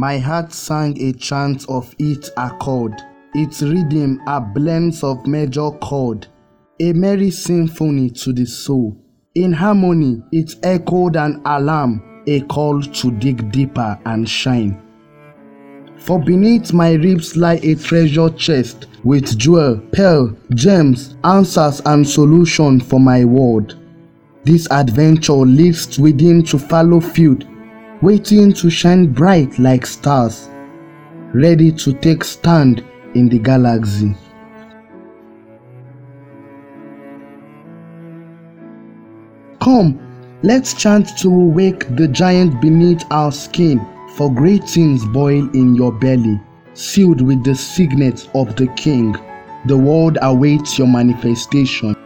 My heart sang a chant of its accord. Its rhythm are blends of major chord, a merry symphony to the soul. In harmony, it echoed an alarm, a call to dig deeper and shine. For beneath my ribs lie a treasure chest with jewel, pearl, gems, answers, and solution for my world. This adventure leads within to follow field, waiting to shine bright like stars, ready to take stand in the galaxy. Come, let's chant to wake the giant beneath our skin, for great things boil in your belly, sealed with the signet of the king. The world awaits your manifestation.